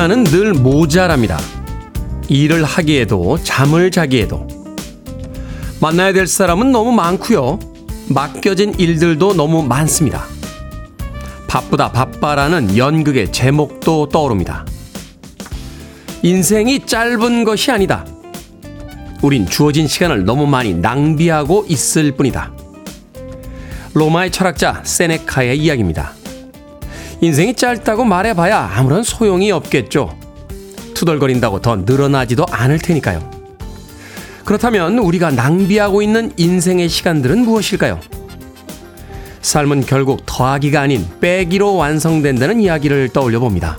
시간은 늘 모자랍니다. 일을 하기에도 잠을 자기에도 만나야 될 사람은 너무 많고요. 맡겨진 일들도 너무 많습니다. 바쁘다 바빠라는 연극의 제목도 떠오릅니다. 인생이 짧은 것이 아니다. 우린 주어진 시간을 너무 많이 낭비하고 있을 뿐이다. 로마의 철학자 세네카의 이야기입니다. 인생이 짧다고 말해봐야 아무런 소용이 없겠죠. 투덜거린다고 더 늘어나지도 않을 테니까요. 그렇다면 우리가 낭비하고 있는 인생의 시간들은 무엇일까요? 삶은 결국 더하기가 아닌 빼기로 완성된다는 이야기를 떠올려 봅니다.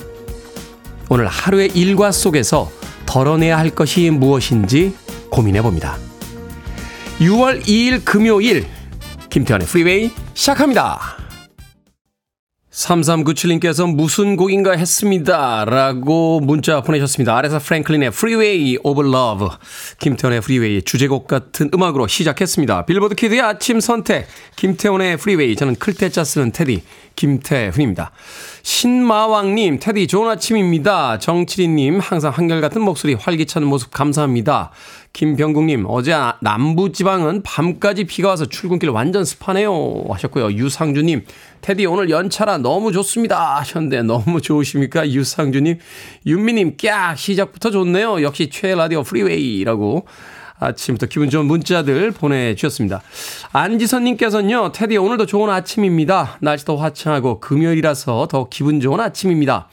오늘 하루의 일과 속에서 덜어내야 할 것이 무엇인지 고민해 봅니다. 6월 2일 금요일 김태훈의 Freeway 시작합니다. 3397님께서 무슨 곡인가 했습니다. 라고 문자 보내셨습니다. 아레사 프랭클린의 Freeway of Love. 김태훈의 Freeway 주제곡 같은 음악으로 시작했습니다. 빌보드 kid의 아침 선택. 김태훈의 Freeway. 저는 클 태 자 쓰는 테디. 김태훈입니다. 신마왕님, 테디 좋은 아침입니다. 정칠이님, 항상 한결같은 목소리, 활기찬 모습 감사합니다. 김병국님, 어제 남부지방은 밤까지 비가 와서 출근길 완전 습하네요. 하셨고요. 유상주님, 테디 오늘 연차라 너무 좋습니다. 하셨는데 너무 좋으십니까? 유상주님, 윤미님, 깍! 시작부터 좋네요. 역시 최애 라디오 Freeway라고 아침부터 기분 좋은 문자들 보내주셨습니다. 안지선님께서는요, 테디 오늘도 좋은 아침입니다. 날씨도 화창하고 금요일이라서 더 기분 좋은 아침입니다.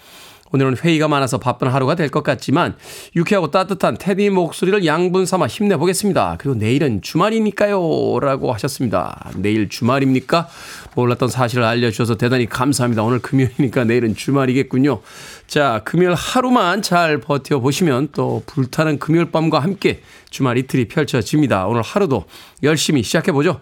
오늘은 회의가 많아서 바쁜 하루가 될 것 같지만 유쾌하고 따뜻한 테디 목소리를 양분 삼아 힘내보겠습니다. 그리고 내일은 주말이니까요. 라고 하셨습니다. 내일 주말입니까? 몰랐던 사실을 알려주셔서 대단히 감사합니다. 오늘 금요일이니까 내일은 주말이겠군요. 자, 금요일 하루만 잘 버텨보시면 또 불타는 금요일 밤과 함께 주말 이틀이 펼쳐집니다. 오늘 하루도 열심히 시작해보죠.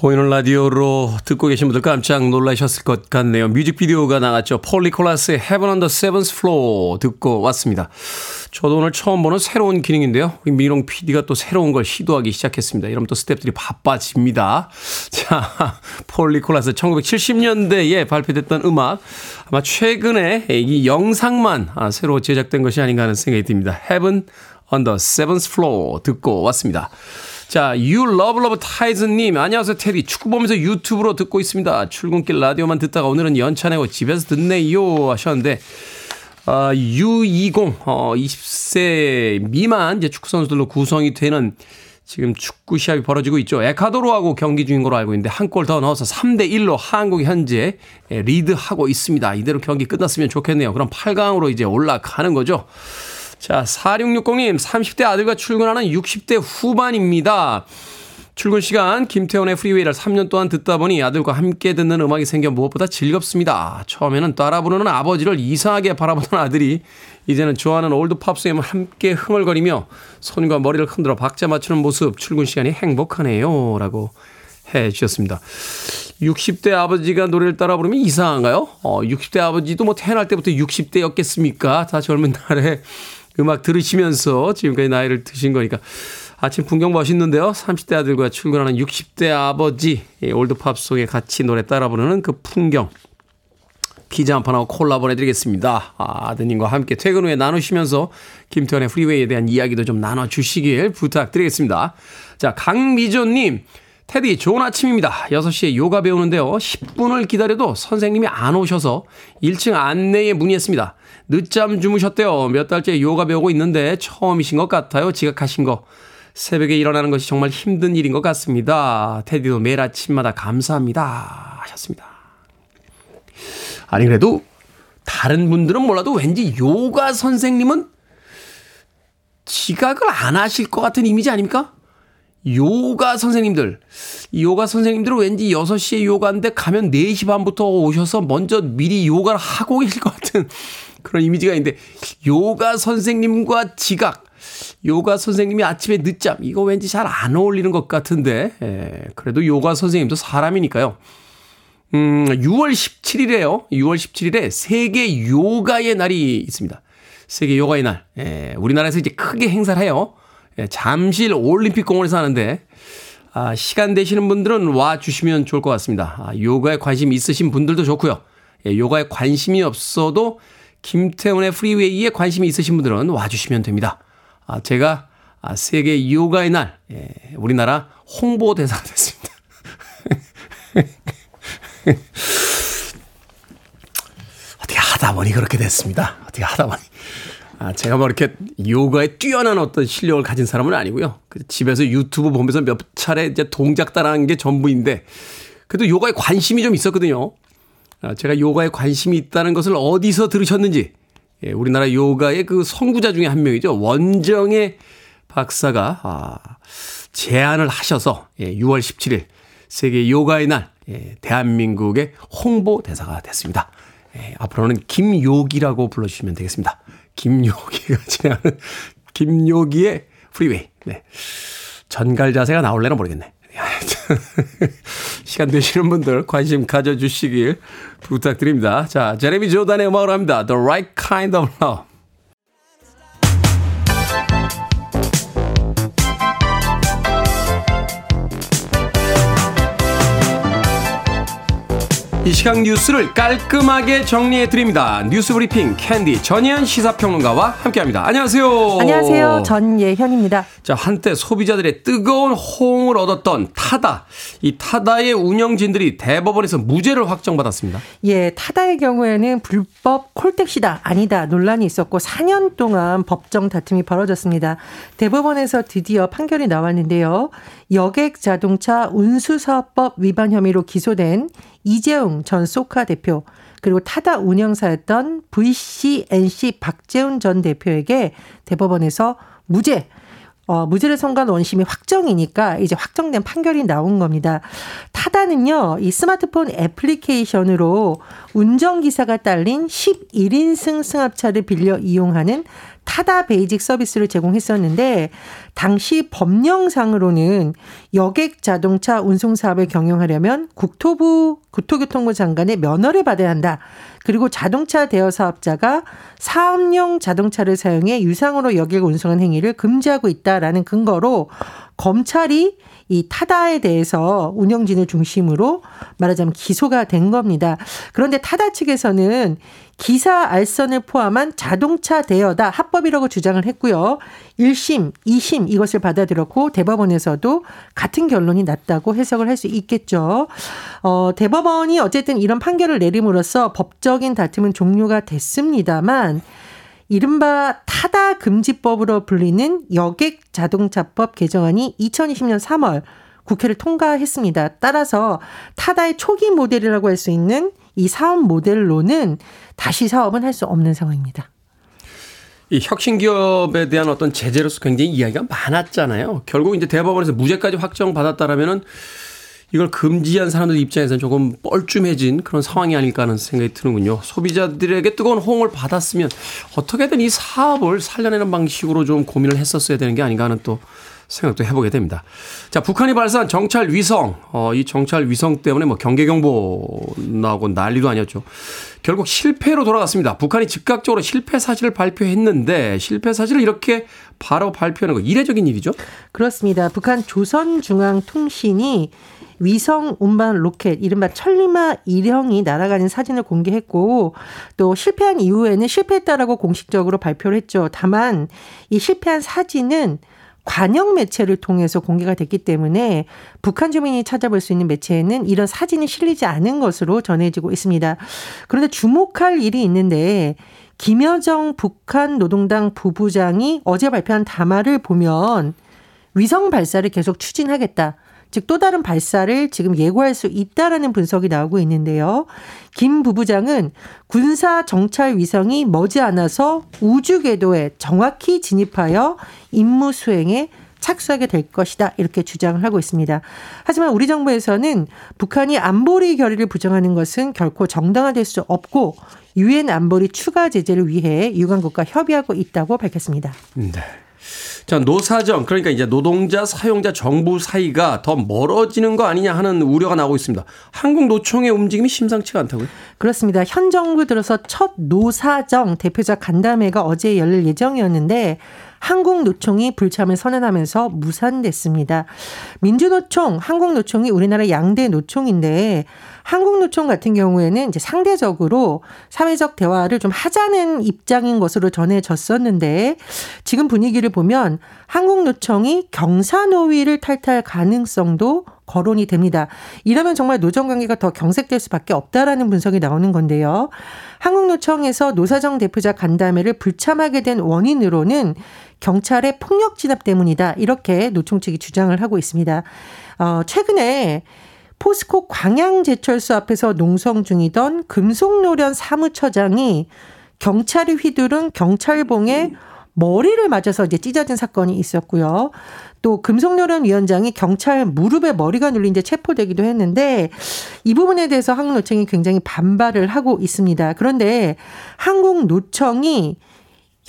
보이는 라디오로 듣고 계신 분들 깜짝 놀라셨을 것 같네요. 뮤직비디오가 나갔죠. 폴 니콜라스의 Heaven on the Seventh Floor 듣고 왔습니다. 저도 오늘 처음 보는 새로운 기능인데요. 우리 미롱 PD가 또 새로운 걸 시도하기 시작했습니다. 이러면 또 스탭들이 바빠집니다. 자, 폴 니콜라스 1970년대에 발표됐던 음악. 아마 최근에 이 영상만 아, 새로 제작된 것이 아닌가 하는 생각이 듭니다. Heaven on the Seventh Floor 듣고 왔습니다. 자, You Love Love 타이즈님, 안녕하세요, 테디. 축구 보면서 유튜브로 듣고 있습니다. 출근길 라디오만 듣다가 오늘은 연차 내고 집에서 듣네요. 하셨는데, 아, U20, 어, 20세 미만 이제 축구선수들로 구성이 되는 지금 축구 시합이 벌어지고 있죠. 에카도르하고 경기 중인 걸로 알고 있는데 한 골 더 넣어서 3대 1로 한국이 현재 리드하고 있습니다. 이대로 경기 끝났으면 좋겠네요. 그럼 8강으로 이제 올라가는 거죠. 자, 4660님, 30대 아들과 출근하는 60대 후반입니다. 출근 시간 김태훈의 프리웨이를 3년 동안 듣다 보니 아들과 함께 듣는 음악이 생겨 무엇보다 즐겁습니다. 처음에는 따라 부르는 아버지를 이상하게 바라보던 아들이 이제는 좋아하는 old pops에 함께 흥얼거리며 손과 머리를 흔들어 박자 맞추는 모습 출근 시간이 행복하네요. 라고 해 주셨습니다. 60대 아버지가 노래를 따라 부르면 이상한가요? 어, 60대 아버지도 뭐 태어날 때부터 60대였겠습니까? 다 젊은 날에 음악 들으시면서 지금까지 나이를 드신 거니까. 아침 풍경 멋있는데요. 30대 아들과 출근하는 60대 아버지, 올드팝송에 같이 노래 따라 부르는 그 풍경. 피자 한 판하고 콜라 보내드리겠습니다. 아, 드님과 함께 퇴근 후에 나누시면서 김태환의 프리웨이에 대한 이야기도 좀 나눠주시길 부탁드리겠습니다. 자, 강미조님. 테디, 좋은 아침입니다. 6시에 요가 배우는데요. 10분을 기다려도 선생님이 안 오셔서 1층 안내에 문의했습니다. 늦잠 주무셨대요. 몇 달째 요가 배우고 있는데 처음이신 것 같아요. 지각하신 거. 새벽에 일어나는 것이 정말 힘든 일인 것 같습니다. 테디도 매일 아침마다 감사합니다. 하셨습니다. 아니, 그래도 다른 분들은 몰라도 왠지 요가 선생님은 지각을 안 하실 것 같은 이미지 아닙니까? 요가 선생님들. 요가 선생님들은 왠지 6시에 요가인데 가면 4시 반부터 오셔서 먼저 미리 요가를 하고 계실 것 같은 그런 이미지가 있는데 요가 선생님과 지각. 요가 선생님이 아침에 늦잠. 이거 왠지 잘 안 어울리는 것 같은데. 예, 그래도 요가 선생님도 사람이니까요. 음, 6월 17일에요. 6월 17일에 세계 요가의 날이 있습니다. 세계 요가의 날. 예, 우리나라에서 이제 크게 행사를 해요. 예, 잠실 올림픽 공원에서 하는데 아, 시간 되시는 분들은 와 주시면 좋을 것 같습니다. 아, 요가에 관심 있으신 분들도 좋고요. 예, 요가에 관심이 없어도 김태훈의 프리웨이에 관심이 있으신 분들은 와 주시면 됩니다. 아, 제가 아, 세계 요가의 날 예, 우리나라 홍보 대사가 됐습니다. 어떻게 하다 보니 그렇게 됐습니다. 어떻게 하다 보니. 아, 제가 뭐 이렇게 요가에 뛰어난 어떤 실력을 가진 사람은 아니고요. 그 집에서 유튜브 보면서 몇 차례 이제 동작 따라한 게 전부인데, 그래도 요가에 관심이 좀 있었거든요. 아, 제가 요가에 관심이 있다는 것을 어디서 들으셨는지, 예, 우리나라 요가의 그 선구자 중에 한 명이죠. 원정의 박사가, 아, 제안을 하셔서, 예, 6월 17일, 세계 요가의 날, 예, 대한민국의 홍보 대사가 됐습니다. 예, 앞으로는 김요기라고 불러주시면 되겠습니다. 김요기가 진행하는 김요기의 프리웨이. 네. 전갈 자세가 나올래나 모르겠네. 시간 되시는 분들 관심 가져주시길 부탁드립니다. 자, 제레미 조단의 음악으로 합니다. The Right Kind of Love. 이 시각 뉴스를 깔끔하게 정리해 드립니다. 뉴스 브리핑 캔디 전예현 시사평론가와 함께합니다. 안녕하세요. 안녕하세요. 전예현입니다. 자 한때 소비자들의 뜨거운 호응을 얻었던 타다. 이 타다의 운영진들이 대법원에서 무죄를 확정받았습니다. 예, 타다의 경우에는 불법 콜택시다 아니다 논란이 있었고 4년 동안 법정 다툼이 벌어졌습니다. 대법원에서 드디어 판결이 나왔는데요. 여객 자동차 운수사업 법 위반 혐의로 기소된 이재용 전 소카 대표 그리고 타다 운영사였던 VCNC 박재훈 전 대표에게 대법원에서 무죄 어, 무죄를 선고한 원심이 확정이니까 이제 확정된 판결이 나온 겁니다. 타다는요, 이 스마트폰 애플리케이션으로 운전기사가 딸린 11인승 승합차를 빌려 이용하는 타다 베이직 서비스를 제공했었는데 당시 법령상으로는 여객 자동차 운송 사업을 경영하려면 국토부 국토교통부 장관의 면허를 받아야 한다. 그리고 자동차 대여 사업자가 사업용 자동차를 사용해 유상으로 여객 운송한 행위를 금지하고 있다라는 근거로 검찰이 이 타다에 대해서 운영진을 중심으로 말하자면 기소가 된 겁니다. 그런데 타다 측에서는 기사 알선을 포함한 자동차 대여다 합법이라고 주장을 했고요. 1심, 2심 이것을 받아들였고 대법원에서도 같은 결론이 났다고 해석을 할 수 있겠죠. 어, 대법원이 어쨌든 이런 판결을 내림으로써 법적인 다툼은 종료가 됐습니다만 이른바 타다 금지법으로 불리는 여객 자동차법 개정안이 2020년 3월 국회를 통과했습니다. 따라서 타다의 초기 모델이라고 할 수 있는 이 사업 모델로는 다시 사업은 할 수 없는 상황입니다. 이 혁신 기업에 대한 어떤 제재로서 굉장히 이야기가 많았잖아요. 결국 이제 대법원에서 무죄까지 확정받았다라면은 이걸 금지한 사람들 입장에서는 조금 뻘쭘해진 그런 상황이 아닐까 하는 생각이 드는군요. 소비자들에게 뜨거운 호응을 받았으면 어떻게든 이 사업을 살려내는 방식으로 좀 고민을 했었어야 되는 게 아닌가 하는 또 생각도 해보게 됩니다. 자, 북한이 발사한 정찰 위성, 어, 이 정찰 위성 때문에 뭐 경계경보 나오고 난리도 아니었죠. 결국 실패로 돌아갔습니다. 북한이 즉각적으로 실패 사실을 발표했는데 실패 사실을 이렇게 바로 발표하는 거 이례적인 일이죠? 그렇습니다. 북한 조선중앙통신이 위성 운반 로켓 이른바 천리마 1형이 날아가는 사진을 공개했고 또 실패한 이후에는 실패했다라고 공식적으로 발표를 했죠. 다만 이 실패한 사진은 관영 매체를 통해서 공개가 됐기 때문에 북한 주민이 찾아볼 수 있는 매체에는 이런 사진이 실리지 않은 것으로 전해지고 있습니다. 그런데 주목할 일이 있는데 김여정 북한 노동당 부부장이 어제 발표한 담화를 보면 위성 발사를 계속 추진하겠다. 즉 또 다른 발사를 지금 예고할 수 있다라는 분석이 나오고 있는데요. 김 부부장은 군사 정찰 위성이 머지않아서 우주 궤도에 정확히 진입하여 임무 수행에 착수하게 될 것이다. 이렇게 주장을 하고 있습니다. 하지만 우리 정부에서는 북한이 안보리 결의를 부정하는 것은 결코 정당화될 수 없고 유엔 안보리 추가 제재를 위해 유관국과 협의하고 있다고 밝혔습니다. 네. 자, 노사정, 그러니까 이제 노동자, 사용자, 정부 사이가 더 멀어지는 거 아니냐 하는 우려가 나오고 있습니다. 한국 노총의 움직임이 심상치가 않다고요? 그렇습니다. 현 정부 들어서 첫 노사정 대표자 간담회가 어제 열릴 예정이었는데 한국노총이 불참을 선언하면서 무산됐습니다. 민주노총, 한국노총이 우리나라 양대 노총인데 한국노총 같은 경우에는 이제 상대적으로 사회적 대화를 좀 하자는 입장인 것으로 전해졌었는데 지금 분위기를 보면 한국노총이 경사노위를 탈탈 가능성도 거론이 됩니다. 이러면 정말 노정 관계가 더 경색될 수밖에 없다라는 분석이 나오는 건데요. 한국노총에서 노사정 대표자 간담회를 불참하게 된 원인으로는 경찰의 폭력 진압 때문이다. 이렇게 노총 측이 주장을 하고 있습니다. 어, 최근에 포스코 광양제철소 앞에서 농성 중이던 금속노련 사무처장이 경찰이 휘두른 경찰봉에 머리를 맞아서 이제 찢어진 사건이 있었고요. 또 금속노련 위원장이 경찰 무릎에 머리가 눌린 채 체포되기도 했는데 이 부분에 대해서 한국노총이 굉장히 반발을 하고 있습니다. 그런데 한국노총이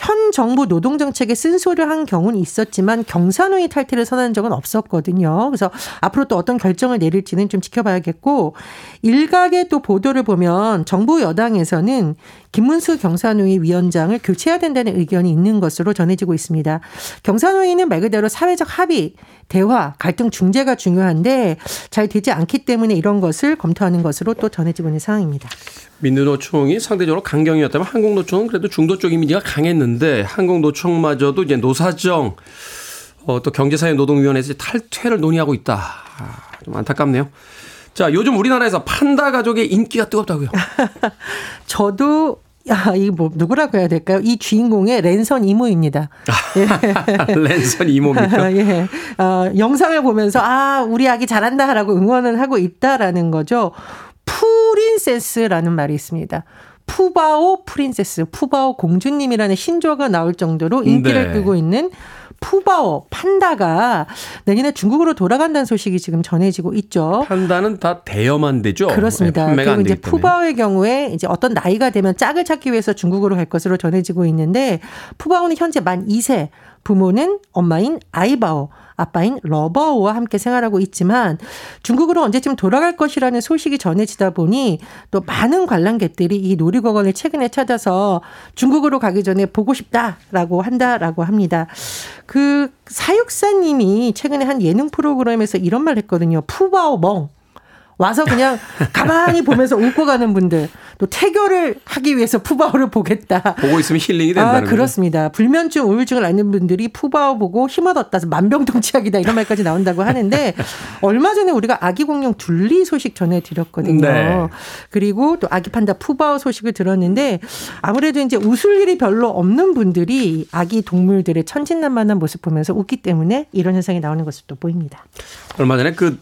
현 정부 노동정책에 쓴소리를 한 경우는 있었지만 경사노위 탈퇴를 선언한 적은 없었거든요. 그래서 앞으로 또 어떤 결정을 내릴지는 좀 지켜봐야겠고 일각의 또 보도를 보면 정부 여당에서는 김문수 경사노위 위원장을 교체해야 된다는 의견이 있는 것으로 전해지고 있습니다. 경사노위는 말 그대로 사회적 합의, 대화, 갈등 중재가 중요한데 잘 되지 않기 때문에 이런 것을 검토하는 것으로 또 전해지고 있는 상황입니다. 민주노총이 상대적으로 강경이었다면 한국노총은 그래도 중도 쪽 이미지가 강했는데 한국노총마저도 이제 노사정 어, 또 경제사회노동위원회에서 탈퇴를 논의하고 있다. 아, 좀 안타깝네요. 자, 요즘 우리나라에서 판다 가족의 인기가 뜨겁다고요. 저도 야, 이 뭐, 누구라고 해야 될까요? 이 주인공의 랜선 이모입니다. 예. 랜선 이모입니까? 예. 어, 영상을 보면서, 아, 우리 아기 잘한다라고 응원을 하고 있다라는 거죠. 프린세스라는 말이 있습니다. 푸바오 프린세스, 푸바오 공주님이라는 신조어가 나올 정도로 인기를 네. 끄고 있는 푸바오 판다가 내년에 중국으로 돌아간다는 소식이 지금 전해지고 있죠. 판다는 다 대여만 되죠. 그렇습니다. 네, 그리고 이제 푸바오의 경우에 이제 어떤 나이가 되면 짝을 찾기 위해서 중국으로 갈 것으로 전해지고 있는데 푸바오는 현재 만 2세, 부모는 엄마인 아이바오, 아빠인 러버와 함께 생활하고 있지만 중국으로 언제쯤 돌아갈 것이라는 소식이 전해지다 보니 또 많은 관람객들이 이 놀이공원을 최근에 찾아서 중국으로 가기 전에 보고 싶다라고 한다라고 합니다. 그 사육사님이 최근에 한 예능 프로그램에서 이런 말 했거든요. 푸바오 멍. 와서 그냥 가만히 보면서 웃고 가는 분들 또 태교를 하기 위해서 푸바오를 보겠다. 보고 있으면 힐링이 된다는 아, 그렇습니다. 거죠? 불면증, 우울증을 앓는 분들이 푸바오 보고 힘을 얻다 만병통치약이다 이런 말까지 나온다고 하는데 얼마 전에 우리가 아기 공룡 둘리 소식 전해드렸거든요. 네. 그리고 또 아기 판다 푸바오 소식을 들었는데 아무래도 이제 웃을 일이 별로 없는 분들이 아기 동물들의 천진난만한 모습 보면서 웃기 때문에 이런 현상이 나오는 것으로 또 보입니다. 얼마 전에 그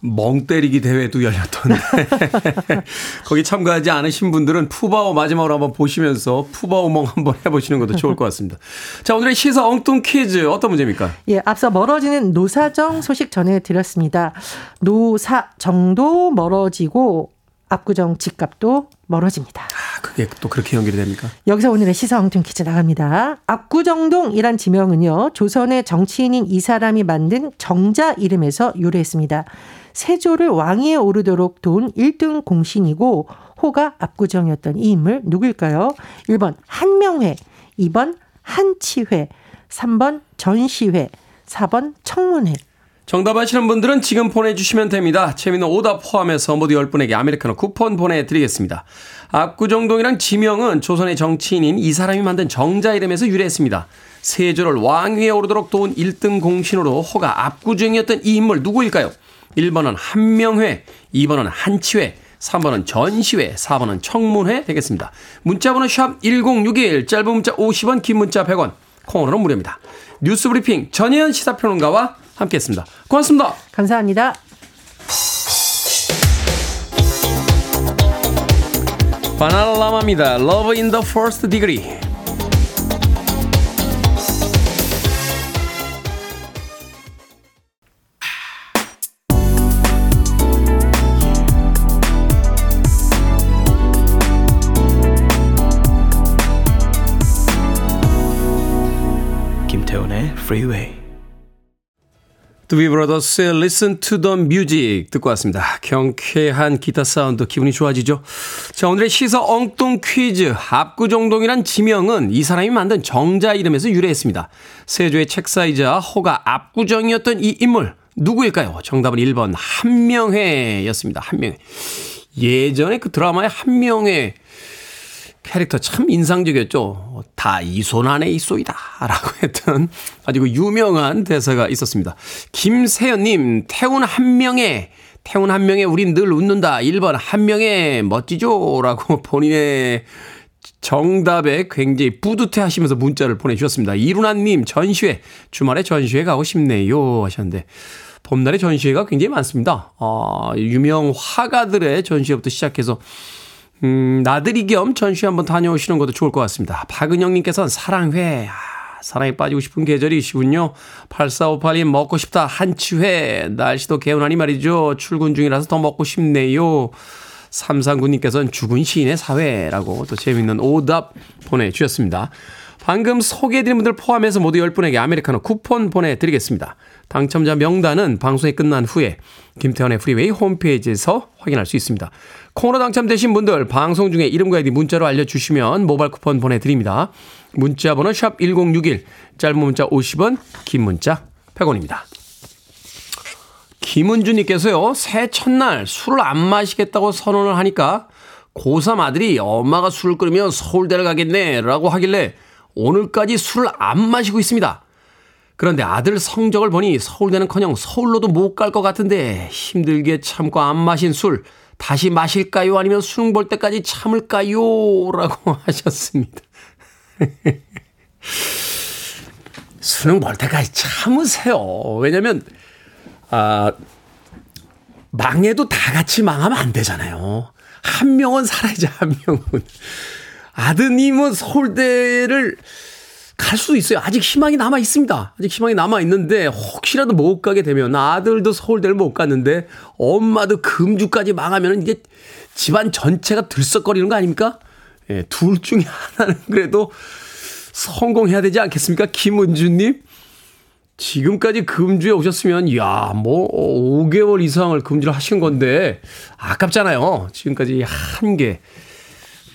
멍 때리기 대회도 열렸던데 거기 참가하지 않으신 분들은 푸바오 마지막으로 한번 보시면서 푸바오 멍 한번 해보시는 것도 좋을 것 같습니다. 자 오늘의 시사 엉뚱 퀴즈 어떤 문제입니까? 예, 앞서 멀어지는 노사정 소식 전해드렸습니다. 노사정도 멀어지고 압구정 집값도 멀어집니다. 아, 그게 또 그렇게 연결이 됩니까? 여기서 오늘의 시사 엉뚱 퀴즈 나갑니다. 압구정동이란 지명은요, 조선의 정치인인 이 사람이 만든 정자 이름에서 유래했습니다. 세조를 왕위에 오르도록 도운 1등 공신이고 호가 압구정이었던 이 인물 누구일까요? 1번 한명회, 2번 한치회, 3번 전시회, 4번 청문회. 정답 아시는 분들은 지금 보내주시면 됩니다. 재미는 오답 포함해서 모두 10분에게 아메리카노 쿠폰 보내드리겠습니다. 압구정동이란 지명은 조선의 정치인인 이 사람이 만든 정자 이름에서 유래했습니다. 세조를 왕위에 오르도록 도운 1등 공신으로 호가 압구정이었던 이 인물 누구일까요? 1번은 한명회, 2번은 한치회, 3번은 전시회, 4번은 청문회 되겠습니다. 문자번호 샵 1061, 짧은 문자 50원, 긴 문자 100원, 콩으로는 무료입니다. 뉴스 브리핑 전혜연 시사평론가와 함께했습니다. 고맙습니다. 감사합니다. 바나라마입니다. Love in the First Degree. Freeway. 두비 브라더스의 Listen to the Music 듣고 왔습니다. 경쾌한 기타 사운드 기분이 좋아지죠? 자, 오늘의 시사 엉뚱 퀴즈. 압구정동이란 지명은 이 사람이 만든 정자 이름에서 유래했습니다. 세조의 책사이자 호가 압구정이었던 이 인물 누구일까요? 정답은 1번 한명회였습니다. 한명회. 예전에 그 드라마의 한명회 캐릭터 참 인상적이었죠. 다 이 손 안에 있소이다. 라고 했던 아주 그 유명한 대사가 있었습니다. 김세연님, 태훈 한 명에, 태훈 한 명에 우린 늘 웃는다. 1번 한 명에 멋지죠? 라고 본인의 정답에 굉장히 뿌듯해 하시면서 문자를 보내주셨습니다. 이루나님, 전시회, 주말에 전시회 가고 싶네요. 하셨는데, 봄날에 전시회가 굉장히 많습니다. 어, 유명 화가들의 전시회부터 시작해서 음, 나들이 겸 전시 한번 다녀오시는 것도 좋을 것 같습니다. 박은영님께서는 사랑회. 아, 사랑에 빠지고 싶은 계절이시군요. 8458님 먹고 싶다. 한치회. 날씨도 개운하니 말이죠. 출근 중이라서 더 먹고 싶네요. 339님께서는 죽은 시인의 사회라고 또 재밌는 오답 보내주셨습니다. 방금 소개해드린 분들 포함해서 모두 10분에게 아메리카노 쿠폰 보내드리겠습니다. 당첨자 명단은 방송이 끝난 후에 김태훈의 프리웨이 홈페이지에서 확인할 수 있습니다. 코너 당첨되신 분들 방송 중에 이름과 아이디 문자로 알려주시면 모바일 쿠폰 보내드립니다. 문자 번호 샵 1061, 짧은 문자 50원, 긴 문자 100원입니다. 김은주님께서요, 새 첫날 술을 안 마시겠다고 선언을 하니까 고3 아들이 엄마가 술을 끓이면 서울대를 가겠네 라고 하길래 오늘까지 술을 안 마시고 있습니다. 그런데 아들 성적을 보니 서울대는 커녕 서울로도 못 갈 것 같은데 힘들게 참고 안 마신 술 다시 마실까요? 아니면 수능 볼 때까지 참을까요? 라고 하셨습니다. 수능 볼 때까지 참으세요. 왜냐면, 아, 망해도 다 같이 망하면 안 되잖아요. 한 명은 살아야지, 한 명은. 아드님은 서울대를 갈 수도 있어요. 아직 희망이 남아 있습니다. 아직 희망이 남아 있는데 혹시라도 못 가게 되면 아들도 서울대를 못 갔는데 엄마도 금주까지 망하면 이게 집안 전체가 들썩거리는 거 아닙니까? 예, 둘 중에 하나는 그래도 성공해야 되지 않겠습니까? 김은주님? 지금까지 금주에 오셨으면, 야, 뭐, 5개월 이상을 금주를 하신 건데, 아깝잖아요. 지금까지 한 개.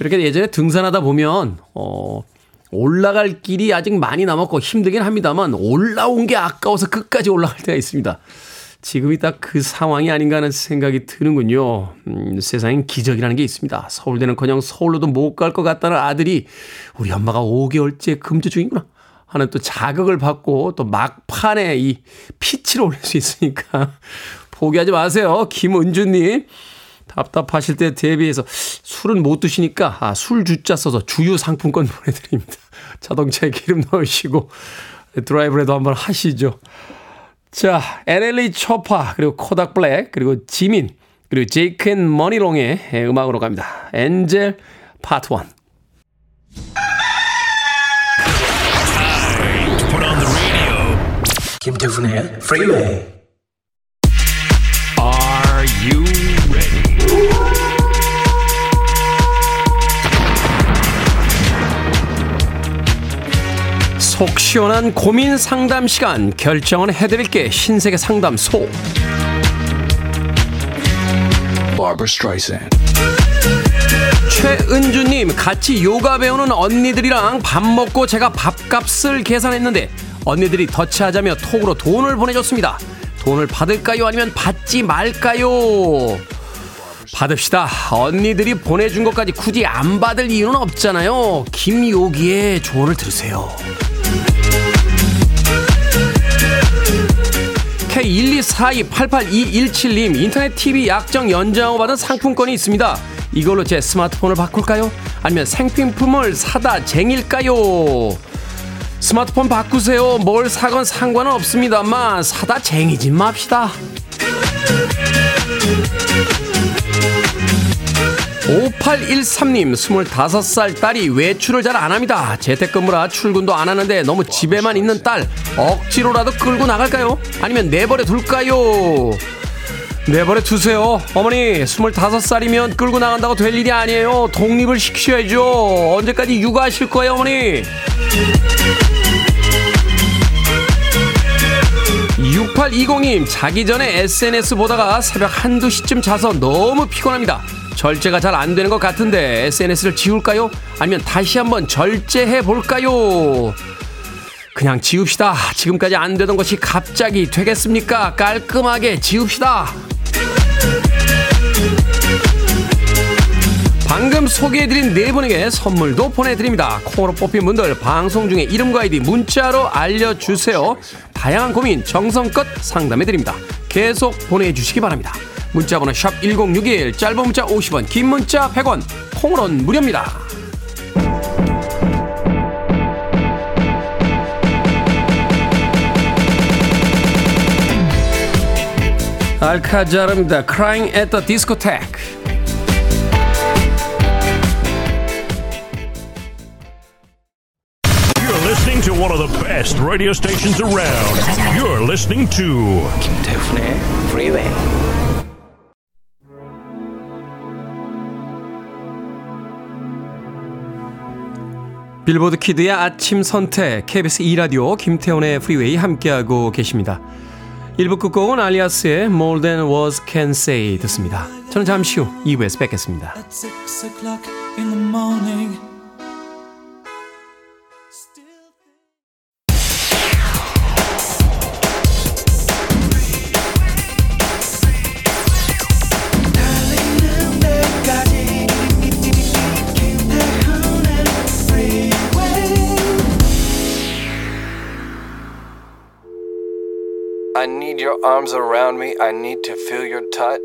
이렇게 예전에 등산하다 보면, 어, 올라갈 길이 아직 많이 남았고 힘들긴 합니다만 올라온 게 아까워서 끝까지 올라갈 때가 있습니다. 지금이 딱 그 상황이 아닌가 하는 생각이 드는군요. 음, 세상엔 기적이라는 게 있습니다. 서울대는 그냥 서울로도 못 갈 것 같다는 아들이 우리 엄마가 5개월째 금주 중이구나 하는 또 자극을 받고 또 막판에 이 피치를 올릴 수 있으니까 포기하지 마세요. 김은주님. 답답하실 때 대비해서 술은 못 드시니까 아, 술 주자 써서 주유 상품권 보내드립니다. 자동차에 기름 넣으시고 드라이브라도 한번 하시죠. 자, NLE 초파 그리고 코닥 블랙 그리고 지민 그리고 제이크 and 무니 롱의 음악으로 갑니다. Angel Part 1. 김태훈의 프리웨이 속 시원한 고민 상담 시간 결정은 해드릴게 신세계 상담소 최은주님 같이 요가 배우는 언니들이랑 밥 먹고 제가 밥값을 계산했는데 언니들이 더치하자며 톡으로 돈을 보내줬습니다 돈을 받을까요 아니면 받지 말까요 받읍시다. 언니들이 보내준 것까지 굳이 안 받을 이유는 없잖아요. 김요기의 조언을 들으세요. K124288217님 인터넷 TV 약정 연장을 받은 상품권이 있습니다. 이걸로 제 스마트폰을 바꿀까요? 아니면 생필품을 사다 쟁일까요? 스마트폰 바꾸세요. 뭘 사건 상관은 없습니다만 사다 쟁이진 맙시다. 5813님, 25살 딸이 외출을 잘 안 합니다. 재택근무라 출근도 안 하는데 너무 집에만 있는 딸, 억지로라도 끌고 나갈까요? 아니면 내버려 둘까요? 내버려 두세요. 어머니, 25살이면 끌고 나간다고 될 일이 아니에요. 독립을 시키셔야죠. 언제까지 육아하실 거예요, 어머니? 6820님, 자기 전에 SNS 보다가 새벽 한두 시쯤 자서 너무 피곤합니다. 절제가 잘 안 되는 것 같은데 SNS를 지울까요? 아니면 다시 한번 절제해 볼까요? 그냥 지웁시다. 지금까지 안 되던 것이 갑자기 되겠습니까? 깔끔하게 지웁시다. 방금 소개해드린 네 분에게 선물도 보내드립니다. 콩으로 뽑힌 분들 방송 중에 이름과 아이디 문자로 알려주세요. 다양한 고민 정성껏 상담해드립니다. 계속 보내주시기 바랍니다. 문자번호 샵 1061, 짧은 문자 50원, 긴 문자 100원, 콩으로는 무료입니다. 알카자르입니다. Crying at the Discotheque. listening to one of the best radio stations around. You're listening to 김태훈의 Freeway. 빌보드 kid의 아침 선택 KBS 2라디오 김태훈의 프리웨이 함께하고 계십니다. 1부 끝곡은 알리아스의 More Than Words Can Say 듣습니다. 저는 잠시 후 2부에서 뵙겠습니다. I need your arms around me. I need to feel your touch.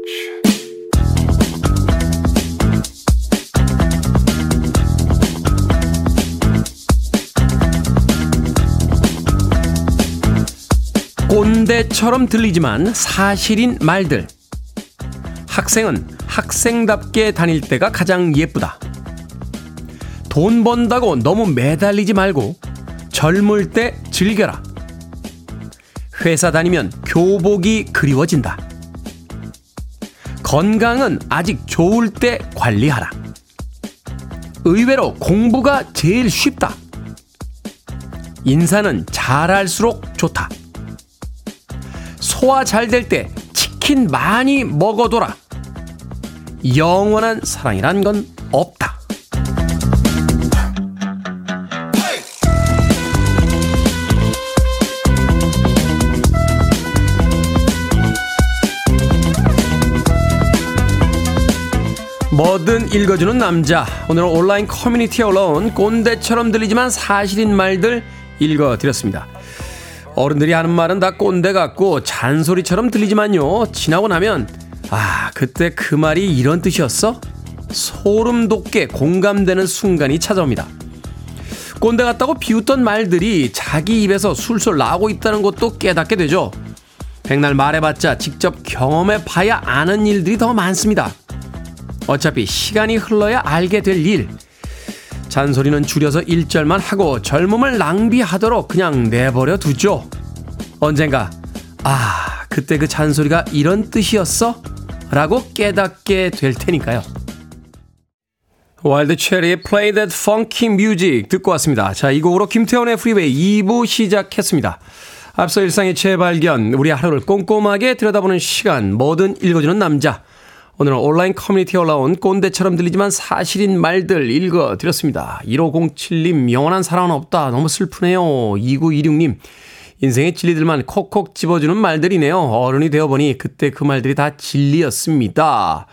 꼰대처럼 들리지만 사실인 말들. 학생은 학생답게 다닐 때가 가장 예쁘다. 돈 번다고 너무 매달리지 말고 젊을 때 즐겨라. 회사 다니면 교복이 그리워진다. 건강은 아직 좋을 때 관리하라. 의외로 공부가 제일 쉽다. 인사는 잘할수록 좋다. 소화 잘 될 때 치킨 많이 먹어둬라. 영원한 사랑이란 건 없다. 뭐든 읽어주는 남자. 오늘은 온라인 커뮤니티에 올라온 꼰대처럼 들리지만 사실인 말들 읽어드렸습니다. 어른들이 하는 말은 다 꼰대 같고 잔소리처럼 들리지만요. 지나고 나면 아 그때 그 말이 이런 뜻이었어? 소름 돋게 공감되는 순간이 찾아옵니다. 꼰대 같다고 비웃던 말들이 자기 입에서 술술 나오고 있다는 것도 깨닫게 되죠. 백날 말해봤자 직접 경험해 봐야 아는 일들이 더 많습니다. 어차피 시간이 흘러야 알게 될 일. 잔소리는 줄여서 1절만 하고 젊음을 낭비하도록 그냥 내버려 두죠. 언젠가, 아, 그때 그 잔소리가 이런 뜻이었어? 라고 깨닫게 될 테니까요. 와일드 체리의 Play That Funky Music 듣고 왔습니다. 자, 이 곡으로 김태훈의 프리웨이 2부 시작했습니다. 앞서 일상의 재발견, 우리 하루를 꼼꼼하게 들여다보는 시간, 뭐든 읽어주는 남자. 오늘은 온라인 커뮤니티에 올라온 꼰대처럼 들리지만 사실인 말들 읽어드렸습니다. 1507님, 영원한 사랑은 없다. 너무 슬프네요. 2926님, 인생의 진리들만 콕콕 집어주는 말들이네요. 어른이 되어보니 그때 그 말들이 다 진리였습니다.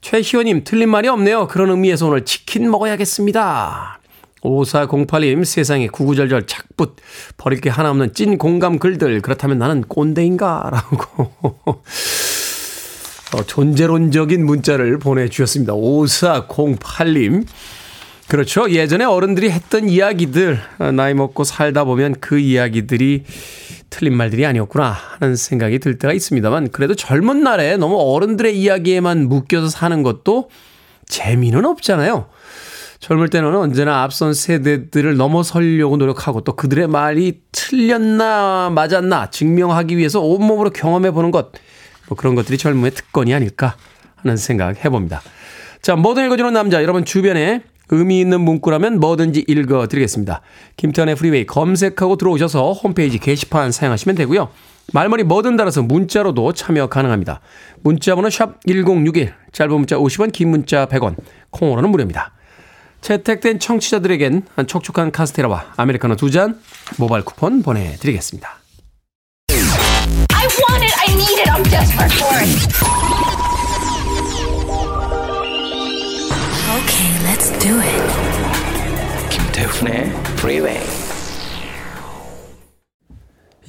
최희원님, 틀린 말이 없네요. 그런 의미에서 오늘 치킨 먹어야겠습니다. 5408님, 세상에 구구절절 착붙, 버릴 게 하나 없는 찐 공감 글들. 그렇다면 나는 꼰대인가? 라고. 어, 존재론적인 문자를 보내주셨습니다. 5408님. 그렇죠. 예전에 어른들이 했던 이야기들, 어, 나이 먹고 살다 보면 그 이야기들이 틀린 말들이 아니었구나 하는 생각이 들 때가 있습니다만, 그래도 젊은 날에 너무 어른들의 이야기에만 묶여서 사는 것도 재미는 없잖아요. 젊을 때는 언제나 앞선 세대들을 넘어서려고 노력하고 또 그들의 말이 틀렸나 맞았나 증명하기 위해서 온몸으로 경험해 보는 것, 뭐 그런 것들이 젊음의 특권이 아닐까 하는 생각 해봅니다. 자, 뭐든 읽어주는 남자, 여러분 주변에 의미 있는 문구라면 뭐든지 읽어드리겠습니다. 김태훈의 프리웨이 검색하고 들어오셔서 홈페이지 게시판 사용하시면 되고요. 말머리 뭐든 달아서 문자로도 참여 가능합니다. 문자 번호 샵 1061, 짧은 문자 50원, 긴 문자 100원, 콩으로는 무료입니다. 채택된 청취자들에겐 촉촉한 카스테라와 아메리카노 두 잔 모바일 쿠폰 보내드리겠습니다. I want it. I need it. I'm desperate for it. Okay, let's do it. 김태훈의 Freeway.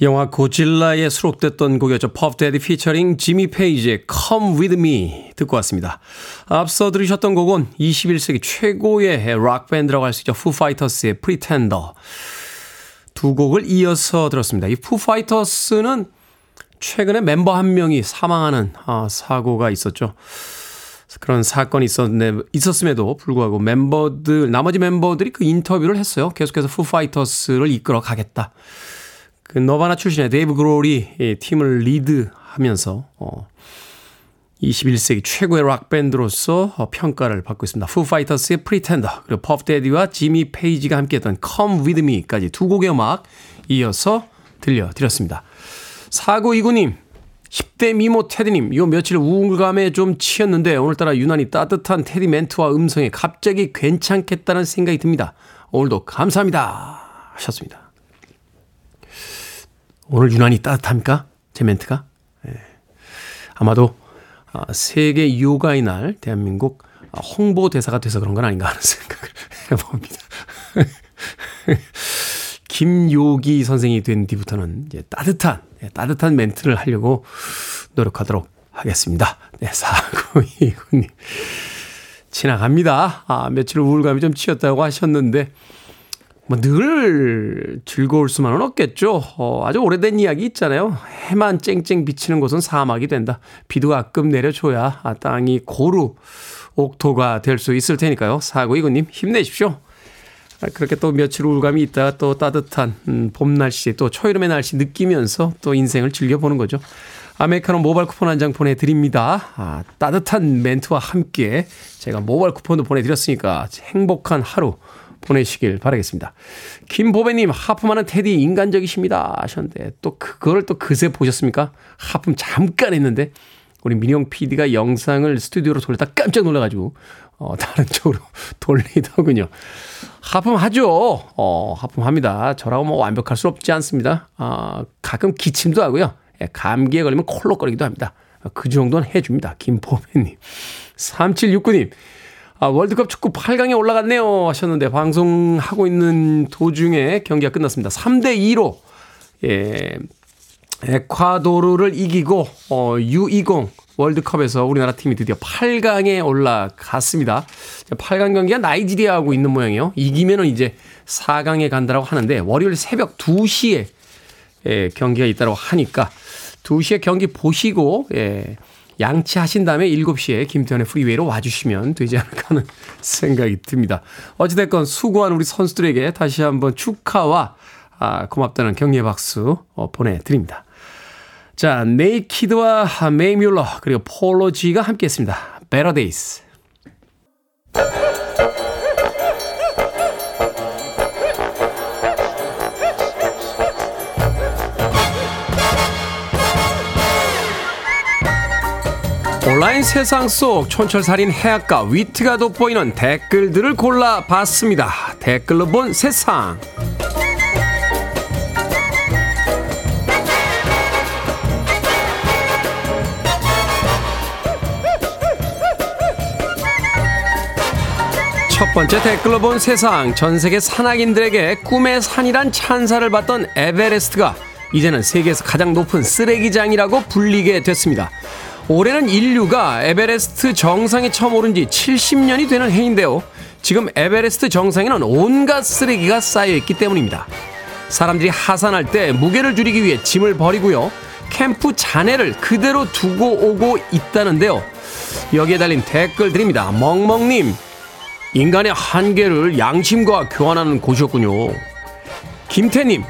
영화 고질라에 수록됐던 곡이었죠. 퍼프데디 피처링 지미 페이지의 Come With Me 듣고 왔습니다. 앞서 들으셨던 곡은 21세기 최고의 락밴드라고 할 수 있죠. 푸파이터스의 Pretender. 두 곡을 이어서 들었습니다. 이 푸파이터스는 최근에 멤버 한 명이 사망하는 아, 사고가 있었죠. 그런 사건이 있었네, 있었음에도 불구하고 멤버들, 나머지 멤버들이 그 인터뷰를 했어요. 계속해서 푸파이터스를 이끌어 가겠다. 그 너바나 출신의 데이브 그롤이 팀을 리드하면서 어 21세기 최고의 락 밴드로서 어, 평가를 받고 있습니다. 푸 파이터스의 Pretender 그리고 퍼프 대디와 지미 페이지가 함께했던 Come With Me까지 두 곡의 음악 이어서 들려드렸습니다. 사고이구님 10대 미모 테디님, 요 며칠 우울감에 좀 치였는데 오늘따라 유난히 따뜻한 테디 멘트와 음성에 갑자기 괜찮겠다는 생각이 듭니다. 오늘도 감사합니다. 하셨습니다. 오늘 유난히 따뜻합니까? 제 멘트가? 예. 아마도 아, 세계 요가의 날 대한민국 홍보 대사가 돼서 그런 건 아닌가 하는 생각을 해봅니다. 김요기 선생이 된 뒤부터는 이제 따뜻한 예, 따뜻한 멘트를 하려고 노력하도록 하겠습니다. 네, 사구이군님. 지나갑니다. 아, 며칠 우울감이 좀 치였다고 하셨는데, 뭐 늘 즐거울 수만은 없겠죠. 어, 아주 오래된 이야기 있잖아요. 해만 쨍쨍 비치는 곳은 사막이 된다. 비도 가끔 내려줘야 아, 땅이 고루 옥토가 될 수 있을 테니까요. 사구이군님 힘내십시오. 아, 그렇게 또 며칠 우울감이 있다가 또 따뜻한 음, 봄 날씨 또 초여름의 날씨 느끼면서 또 인생을 즐겨보는 거죠. 아메리카노 모바일 쿠폰 한 장 보내드립니다. 아, 따뜻한 멘트와 함께 제가 모바일 쿠폰도 보내드렸으니까 행복한 하루 보내시길 바라겠습니다. 김보배님, 하품하는 테디 인간적이십니다. 하셨는데, 또 그거를 또 그새 보셨습니까? 하품 잠깐 했는데, 우리 민영 PD가 영상을 스튜디오로 돌렸다 깜짝 놀라가지고, 어, 다른 쪽으로 돌리더군요. 하품하죠. 어, 하품합니다. 저라고 뭐 완벽할 수 없지 않습니다. 아, 가끔 기침도 하고요. 예, 감기에 걸리면 콜록거리기도 합니다. 그 정도는 해줍니다. 김보배님. 3769님. 아, 월드컵 축구 8강에 올라갔네요. 하셨는데, 방송하고 있는 도중에 경기가 끝났습니다. 3대2로, 예, 에콰도르를 이기고, 어, U20 월드컵에서 우리나라 팀이 드디어 8강에 올라갔습니다. 8강 경기가 나이지리아하고 있는 모양이에요. 이기면은 이제 4강에 간다라고 하는데, 월요일 새벽 2시에 예, 경기가 있다고 하니까 2시에 경기 보시고 예, 양치하신 다음에 7시에 김태훈의 프리웨이로 와주시면 되지 않을까 하는 생각이 듭니다. 어찌됐건 수고한 우리 선수들에게 다시 한번 축하와 아, 고맙다는 격려의 박수 어, 보내드립니다. 자, 네이키드와 메이 뮬러 그리고 폴로 지가 함께했습니다. Days. 온라인 세상 속 촌철살인 해악과 위트가 돋보이는 댓글들을 골라봤습니다. 댓글로 본 세상. 첫 번째 댓글로 본 세상. 전 세계 산악인들에게 꿈의 산이란 찬사를 받던 에베레스트가 이제는 세계에서 가장 높은 쓰레기장이라고 불리게 됐습니다. 올해는 인류가 에베레스트 정상에 처음 오른 지 70년이 되는 해인데요. 지금 에베레스트 정상에는 온갖 쓰레기가 쌓여 있기 때문입니다. 사람들이 하산할 때 무게를 줄이기 위해 짐을 버리고요. 캠프 잔해를 그대로 두고 오고 있다는데요. 여기에 달린 댓글들입니다. 멍멍님, 인간의 한계를 양심과 교환하는 곳이었군요. 김태님,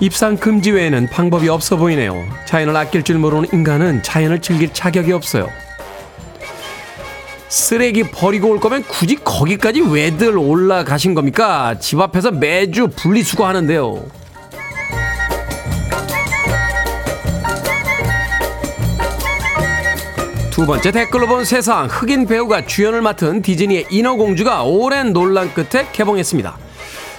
입상 금지 외에는 방법이 없어 보이네요. 자연을 아낄 줄 모르는 인간은 자연을 즐길 자격이 없어요. 쓰레기 버리고 올 거면 굳이 거기까지 왜들 올라가신 겁니까? 집 앞에서 매주 분리수거 하는데요. 두 번째 댓글로 본 세상 흑인 배우가 주연을 맡은 디즈니의 인어공주가 오랜 논란 끝에 개봉했습니다.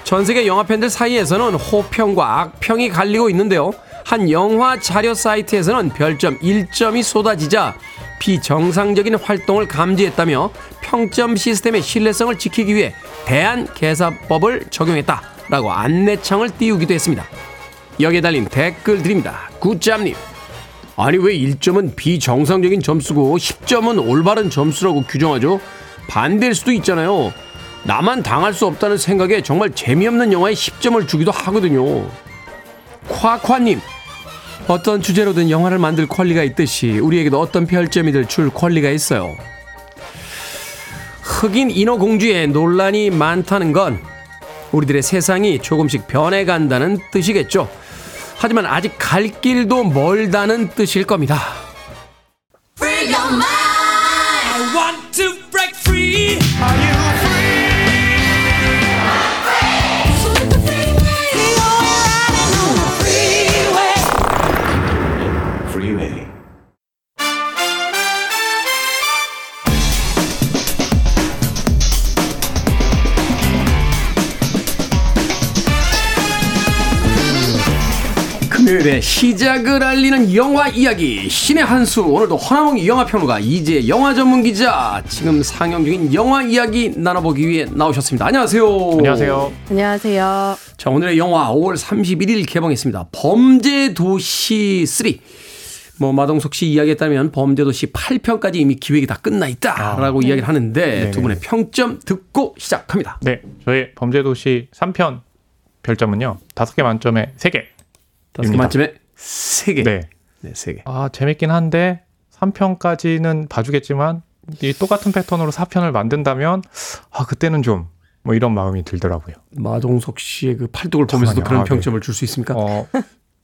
전 세계 영화 팬들 사이에서는 호평과 악평이 갈리고 있는데요. 한 영화 자료 사이트에서는 별점 1점이 쏟아지자 비정상적인 활동을 감지했다며 평점 시스템의 신뢰성을 지키기 위해 대한계사법을 적용했다라고 안내창을 띄우기도 했습니다. 여기에 달린 댓글들입니다. 굿잡님. 아니 왜 1점은 비정상적인 점수고 10점은 올바른 점수라고 규정하죠? 반대일 수도 있잖아요. 나만 당할 수 없다는 생각에 정말 재미없는 영화에 10점을 주기도 하거든요. 夸夸님. 어떤 주제로든 영화를 만들 권리가 있듯이 우리에게도 어떤 별점이들 줄 권리가 있어요. 흑인 인어공주의 논란이 많다는 건 우리들의 세상이 조금씩 변해간다는 뜻이겠죠. 하지만 아직 갈 길도 멀다는 뜻일 겁니다. 금요일에 시작을 알리는 영화 이야기 신의 한수 오늘도 허나몽 영화평론가 이제 영화 전문 기자 지금 상영 중인 영화 이야기 나눠보기 위해 나오셨습니다. 안녕하세요. 안녕하세요. 안녕하세요. 자 오늘의 영화 5월 31일 개봉했습니다. 범죄도시 3. 뭐 마동석 씨 이야기에 따르면 범죄도시 8편까지 이미 기획이 다 끝나 있다라고 이야기를 하는데 네네. 두 분의 평점 듣고 시작합니다. 네, 저희 범죄도시 3편 별점은요. 5개 만점에 3개. 다섯 개 만점에 3개. 네. 네, 3개. 아, 재밌긴 한데 3편까지는 봐주겠지만 이 똑같은 패턴으로 4편을 만든다면 아, 그때는 좀 뭐 이런 마음이 들더라고요. 마동석 씨의 그 팔뚝을 보면서도. 그런 아, 네. 평점을 줄수 있습니까? 어,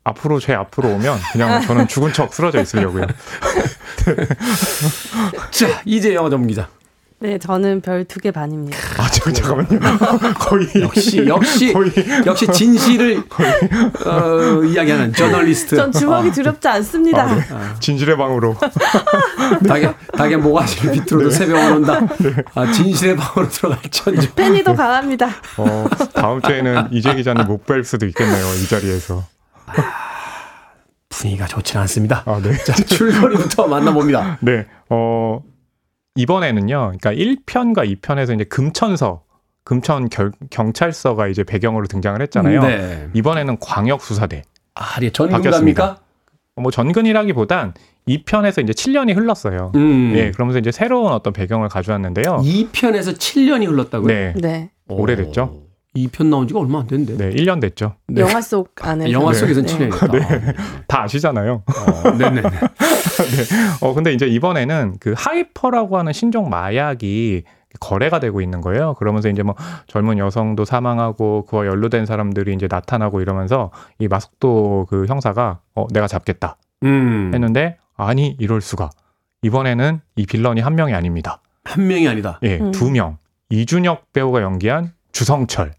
앞으로 제 앞으로 오면 그냥 저는 죽은 척 쓰러져 있으려고요. 자, 이제 영화 전문 기자. 네, 저는 별 두 개 반입니다. 아, 저, 잠깐만요. 거의 역시 역시 거의 역시 진실을 어, 이야기하는 저널리스트. 전 주먹이 두렵지 않습니다. 아, 네. 진실의 방으로. 닭의 닭의 모가지를 비틀어도 새벽 온다. 아, 진실의 방으로 들어갈 천지. 팬이도 강합니다. 어, 다음 주에는 이재 기자님 못뵐 수도 있겠네요. 이 자리에서. 분위기가 좋지는 않습니다. 아, 네. 자, 출거리부터 만나봅니다. 네, 어, 이번에는요, 그러니까 1편과 2편에서 이제 금천서, 금천 결, 경찰서가 이제 배경으로 등장을 했잖아요. 네. 이번에는 광역 수사대. 아, 예. 갑니까? 뭐 전근이라기보단 2편에서 이제 7년이 흘렀어요. 음. 예, 그러면서 이제 새로운 어떤 배경을 가져왔는데요. 2편에서 7년이 흘렀다고요? 네, 네. 오래됐죠? 2편 나온 지가 얼마 안 됐는데. 네, 1년 됐죠. 네. 영화 속 안에서. 영화 네. 속에서는 네. 7년이니까. 다 아시잖아요. 어, 네네. 어, 근데 이제 이번에는 그 하이퍼라고 하는 신종 마약이 거래가 되고 있는 거예요. 그러면서 이제 뭐 젊은 여성도 사망하고 그와 연루된 사람들이 이제 나타나고 이러면서 이 마속도 그 형사가 어, 내가 잡겠다 음. 했는데 아니 이럴 수가. 이번에는 이 빌런이 한 명이 아닙니다. 한 명이 아니다. 예, 음. 두 명. 이준혁 배우가 연기한 주성철.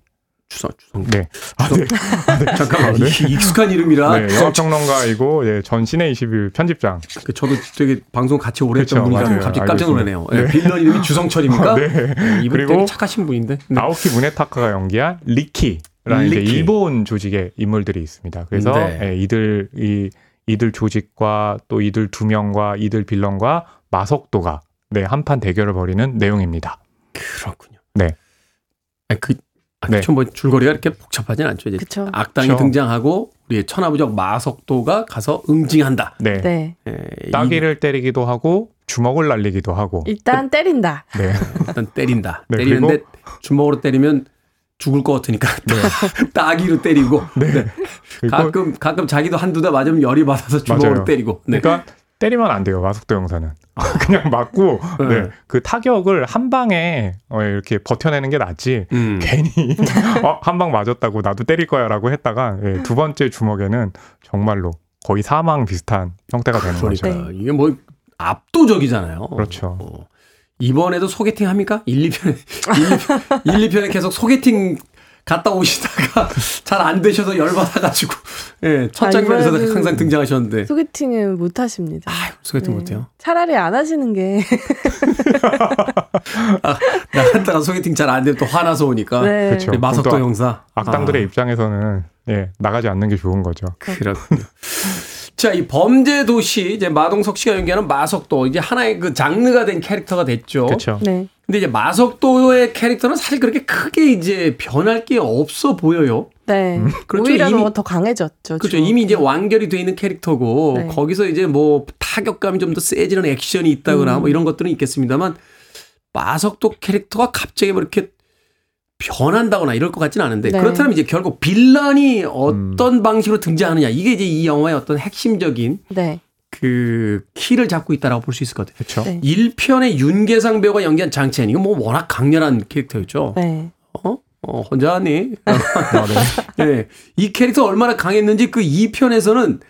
주성, 주성. 네. 아, 네. 잠깐만. 네. 이- 익숙한 이름이라. 네, 영화평론가이고 예, 전 씨네21 편집장. 그 저도 되게 방송 같이 오래 했던 그쵸, 분이라 맞아요. 갑자기 깜짝. 놀라네요. 네. 빌런 이름이 주성철입니까? 네. 네, 이분 그리고 되게 착하신 분인데. 네. 아오키 무네타카가 연기한 리키 라는 이제 리키. 일본 조직의 인물들이 있습니다. 그래서 네. 예, 이들 이 이들 조직과 또 이들 두 명과 이들 빌런과 마석도가 네, 한판 대결을 벌이는 내용입니다. 그렇군요. 네. 아니, 그, 아, 네. 그쵸, 뭐 줄거리가 이렇게 복잡하진 않죠. 이제 그쵸. 악당이 그쵸. 등장하고 우리의 천하부적 마석도가 가서 응징한다. 네. 네. 예, 이- 따귀를 때리기도 하고 주먹을 날리기도 하고. 일단 때린다. 네. 일단 때린다. 네, 때리는데 주먹으로 때리면 죽을 것 같으니까 따기로 때리고 네. 그리고 가끔 가끔 자기도 한두 대 맞으면 열이 받아서 주먹으로 맞아요. 때리고 네. 그러니까 때리면 안 돼요 마속도 영사는 그냥 맞고 네. 네. 그 타격을 한 방에 어, 이렇게 버텨내는 게 낫지 음. 괜히 어, 한 방 맞았다고 나도 때릴 거야라고 했다가 예, 두 번째 주먹에는 정말로 거의 사망 비슷한 형태가 되는 거죠. 그러니까 이게 뭐 압도적이잖아요. 그렇죠. 어. 이번에도 소개팅 합니까? 1, 2편에 1, 2편에 계속 소개팅 갔다 오시다가 잘 안 되셔서 열받아가지고 예, 첫 아, 장면에서도 항상 등장하셨는데 소개팅은 못 하십니다. 아, 소개팅 네. 못 해요. 차라리 안 하시는 게. 아, 나갔다가 소개팅 잘 안 되면 또 화나서 오니까 네. 그렇죠. 마석도 형사 악당들의 아. 입장에서는 예, 나가지 않는 게 좋은 거죠. 그렇군요. 자, 이 범죄 도시 이제 마동석 씨가 연기하는 마석도 이제 하나의 그 장르가 된 캐릭터가 됐죠. 그렇죠. 네. 근데 이제 마석도의 캐릭터는 사실 그렇게 크게 이제 변할 게 없어 보여요. 네. 그렇죠. 오히려 이미- 더 강해졌죠. 그렇죠. 이미 이제 완결이 돼 있는 캐릭터고 네. 거기서 이제 뭐 타격감이 좀 더 세지는 액션이 있다거나 음. 뭐 이런 것들은 있겠습니다만 마석도 캐릭터가 갑자기 뭐 이렇게 변한다거나 이럴 것 같지는 않은데 네. 그렇다면 이제 결국 빌런이 어떤 방식으로 등장하느냐 이게 이제 이 영화의 어떤 핵심적인 네. 그 키를 잡고 있다라고 볼 수 있을 것 같아요. 그렇죠. 네. 1편의 윤계상 배우가 연기한 장첸 이거 뭐 워낙 강렬한 캐릭터였죠. 네. 어? 어, 혼자 하니? 네. 이 캐릭터 얼마나 강했는지 그 2편에서는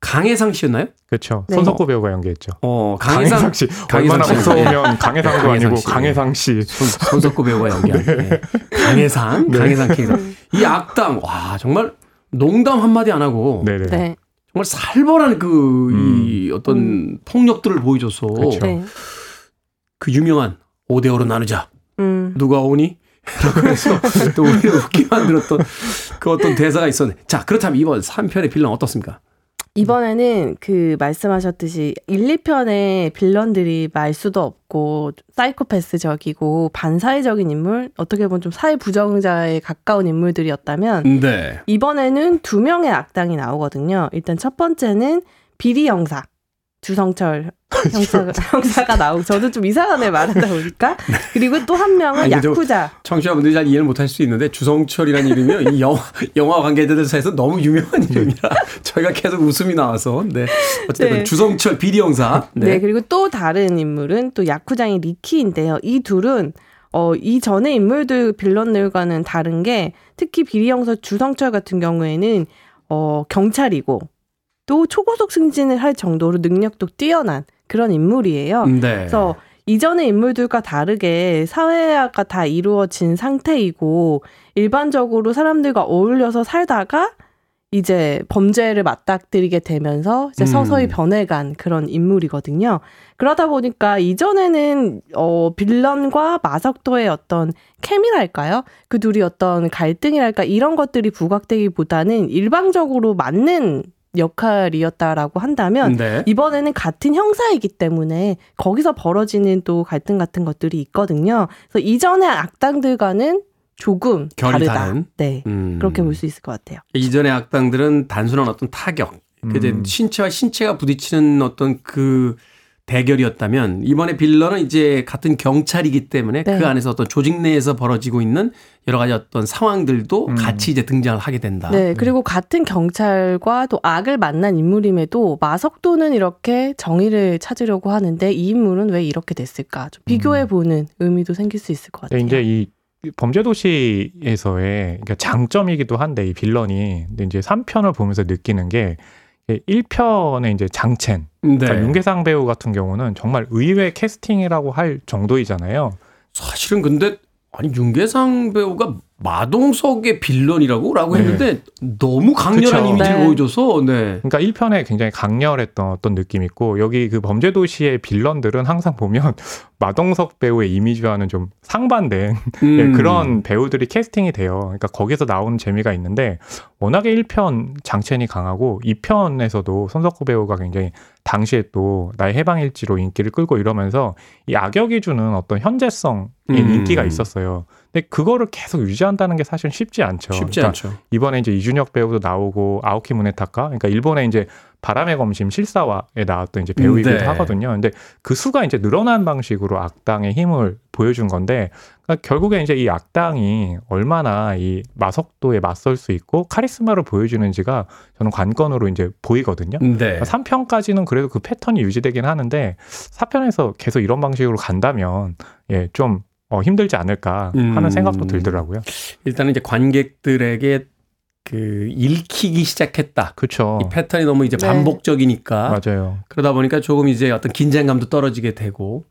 강혜상 씨였나요? 그렇죠. 네. 손석구 배우가 연기했죠. 어, 강혜상, 강혜상, 씨 강혜상 얼마나 씨. 무서우면 강혜상도 강혜상 아니고 씨. 강혜상 씨. 손, 손석구 배우가 연기한 네. 강혜상, 강혜상 캐릭터. 이 악당, 와, 정말 농담 한 마디 안 하고 네네. 네. 정말 살벌한 그, 이 어떤 폭력들을 보여줘서 그렇죠. 네. 그 유명한 5대5로 나누자. 음. 누가 오니? 라고 해서 또 우리를 웃게 만들었던 그 어떤 대사가 있었네. 자, 그렇다면 이번 3편의 빌런 어떻습니까? 이번에는 그 말씀하셨듯이 1, 2편의 빌런들이 말수도 없고 사이코패스적이고 반사회적인 인물, 어떻게 보면 좀 사회 부정자에 가까운 인물들이었다면 네. 이번에는 두 명의 악당이 나오거든요. 일단 첫 번째는 비리 형사. 주성철 형사가, 형사가 나오고 저도 좀 이상하네 말하다 보니까 그리고 또 한 명은 아니, 저- 야쿠자 청취자분들이 잘 이해를 못할 수 있는데 주성철이라는 이름이요. 이 영화, 영화 관계자들 사이에서 너무 유명한 이름이라 저희가 계속 웃음이 나와서 네. 어쨌든 네. 주성철 비리 형사. 네. 네. 그리고 또 다른 인물은 또 야쿠장의 리키인데요. 이 둘은 어, 이 전의 인물들 빌런들과는 다른 게 특히 비리 형사 주성철 같은 경우에는 어, 경찰이고 또 초고속 승진을 할 정도로 능력도 뛰어난 그런 인물이에요. 네. 그래서 이전의 인물들과 다르게 사회화가 다 이루어진 상태이고 일반적으로 사람들과 어울려서 살다가 이제 범죄를 맞닥뜨리게 되면서 이제 음. 서서히 변해간 그런 인물이거든요. 그러다 보니까 이전에는 어 빌런과 마석도의 어떤 케미랄까요? 그 둘이 어떤 갈등이랄까 이런 것들이 부각되기보다는 일방적으로 맞는 역할이었다라고 한다면 네. 이번에는 같은 형사이기 때문에 거기서 벌어지는 또 갈등 같은 것들이 있거든요. 그래서 이전의 악당들과는 조금 결이 다르다. 다른? 네. 음. 그렇게 볼 수 있을 것 같아요. 이전의 악당들은 단순한 어떤 타격, 그제 음. 신체와 신체가 부딪히는 어떤 그 대결이었다면 이번에 빌런은 이제 같은 경찰이기 때문에 네. 그 안에서 어떤 조직 내에서 벌어지고 있는 여러 가지 어떤 상황들도 음. 같이 이제 등장을 하게 된다. 네. 그리고 같은 경찰과 또 악을 만난 인물임에도 마석도는 이렇게 정의를 찾으려고 하는데 이 인물은 왜 이렇게 됐을까? 좀 비교해 보는 의미도 생길 수 있을 것 같아요. 네, 이제 이 범죄 도시에서의 그러니까 장점이기도 한데 이 빌런이 근데 이제 3편을 보면서 느끼는 게 1편의 이제 장첸 네. 그러니까 윤계상 배우 같은 경우는 정말 의외 캐스팅이라고 할 정도이잖아요. 사실은 근데 아니 윤계상 배우가 마동석의 빌런이라고 라고 네. 했는데 너무 강렬한 그쵸. 이미지를 네. 보여줘서 네. 그러니까 1편에 굉장히 강렬했던 어떤 느낌이 있고 여기 그 범죄 도시의 빌런들은 항상 보면 마동석 배우의 이미지와는 좀 상반된 예, 음. 그런 배우들이 캐스팅이 돼요. 그러니까 거기서 나오는 재미가 있는데 워낙에 1편 장첸이 강하고 2편에서도 손석구 배우가 굉장히 당시에 또 나의 해방일지로 인기를 끌고 이러면서 이 악역이 주는 어떤 현재성의 음. 인기가 있었어요. 근데 그거를 계속 유지한다는 게 사실 쉽지 않죠. 쉽지 그러니까 않죠. 이번에 이제 이준혁 배우도 나오고 아오키 무네타카 그러니까 일본의 이제 바람의 검심 실사화에 나왔던 이제 배우이기도 네. 하거든요. 근데 그 수가 이제 늘어난 방식으로 악당의 힘을 보여준 건데 그러니까 결국에 이제 이 악당이 얼마나 이 마석도에 맞설 수 있고 카리스마를 보여주는지가 저는 관건으로 이제 보이거든요. 네. 3편까지는 그래도 그 패턴이 유지되긴 하는데 4편에서 계속 이런 방식으로 간다면 예, 좀 어, 힘들지 않을까 하는 음. 생각도 들더라고요. 일단은 이제 관객들에게 그 읽히기 시작했다. 그렇죠. 이 패턴이 너무 이제 네. 반복적이니까 맞아요. 그러다 보니까 조금 이제 어떤 긴장감도 떨어지게 되고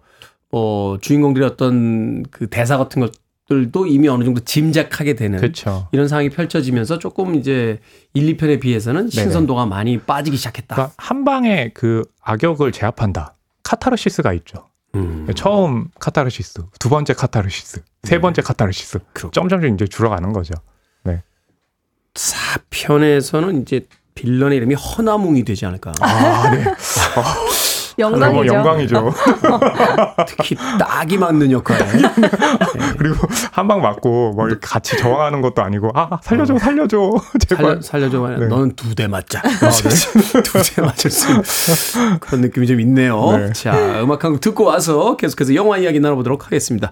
뭐 주인공들의 어떤 그 대사 같은 것들도 이미 어느 정도 짐작하게 되는 그렇죠. 이런 상황이 펼쳐지면서 조금 이제 1, 2편에 비해서는 신선도가 많이 빠지기 시작했다. 그러니까 한 방에 그 악역을 제압한다. 카타르시스가 있죠. 음. 처음 카타르시스, 두 번째 카타르시스, 세 번째 카타르시스. 그렇군요. 점점점 이제 줄어가는 거죠. 4편에서는 이제 빌런의 이름이 허남웅이 되지 않을까. 아, 네. 너무 영광이죠. 영광이죠. 특히 딱이 맞는 역할. 그리고 한 방 맞고 뭐 이렇게 같이 저항하는 것도 아니고 아 살려줘 살려줘 제발 살려, 살려 줘. 네. 너는 두 대 맞자. 두대 맞을 수 있는 그런 느낌이 좀 있네요. 네. 자, 음악 한 곡 듣고 와서 계속해서 영화 이야기 나눠보도록 하겠습니다.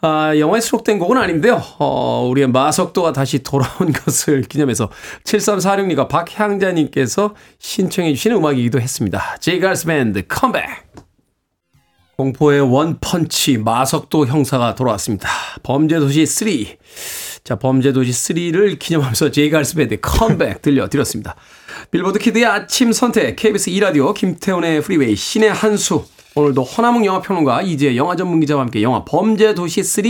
아, 영화에 수록된 곡은 아닌데요. 어, 우리의 마석도가 다시 돌아온 것을 기념해서 7346님과 박향자님께서 신청해 주시는 음악이기도 했습니다. J. Geils Band Come Back! 공포의 원펀치 마석도 형사가 돌아왔습니다. 범죄도시 3. 자, 범죄도시 3를 기념하면서 J. Geils Band Come Back 들려드렸습니다. 빌보드 키드의 아침 선택, KBS 2라디오, 김태훈의 프리웨이, 씨네한수. 오늘도 허남웅 영화평론가 이지혜 영화 전문 기자와 함께 영화 범죄 도시 3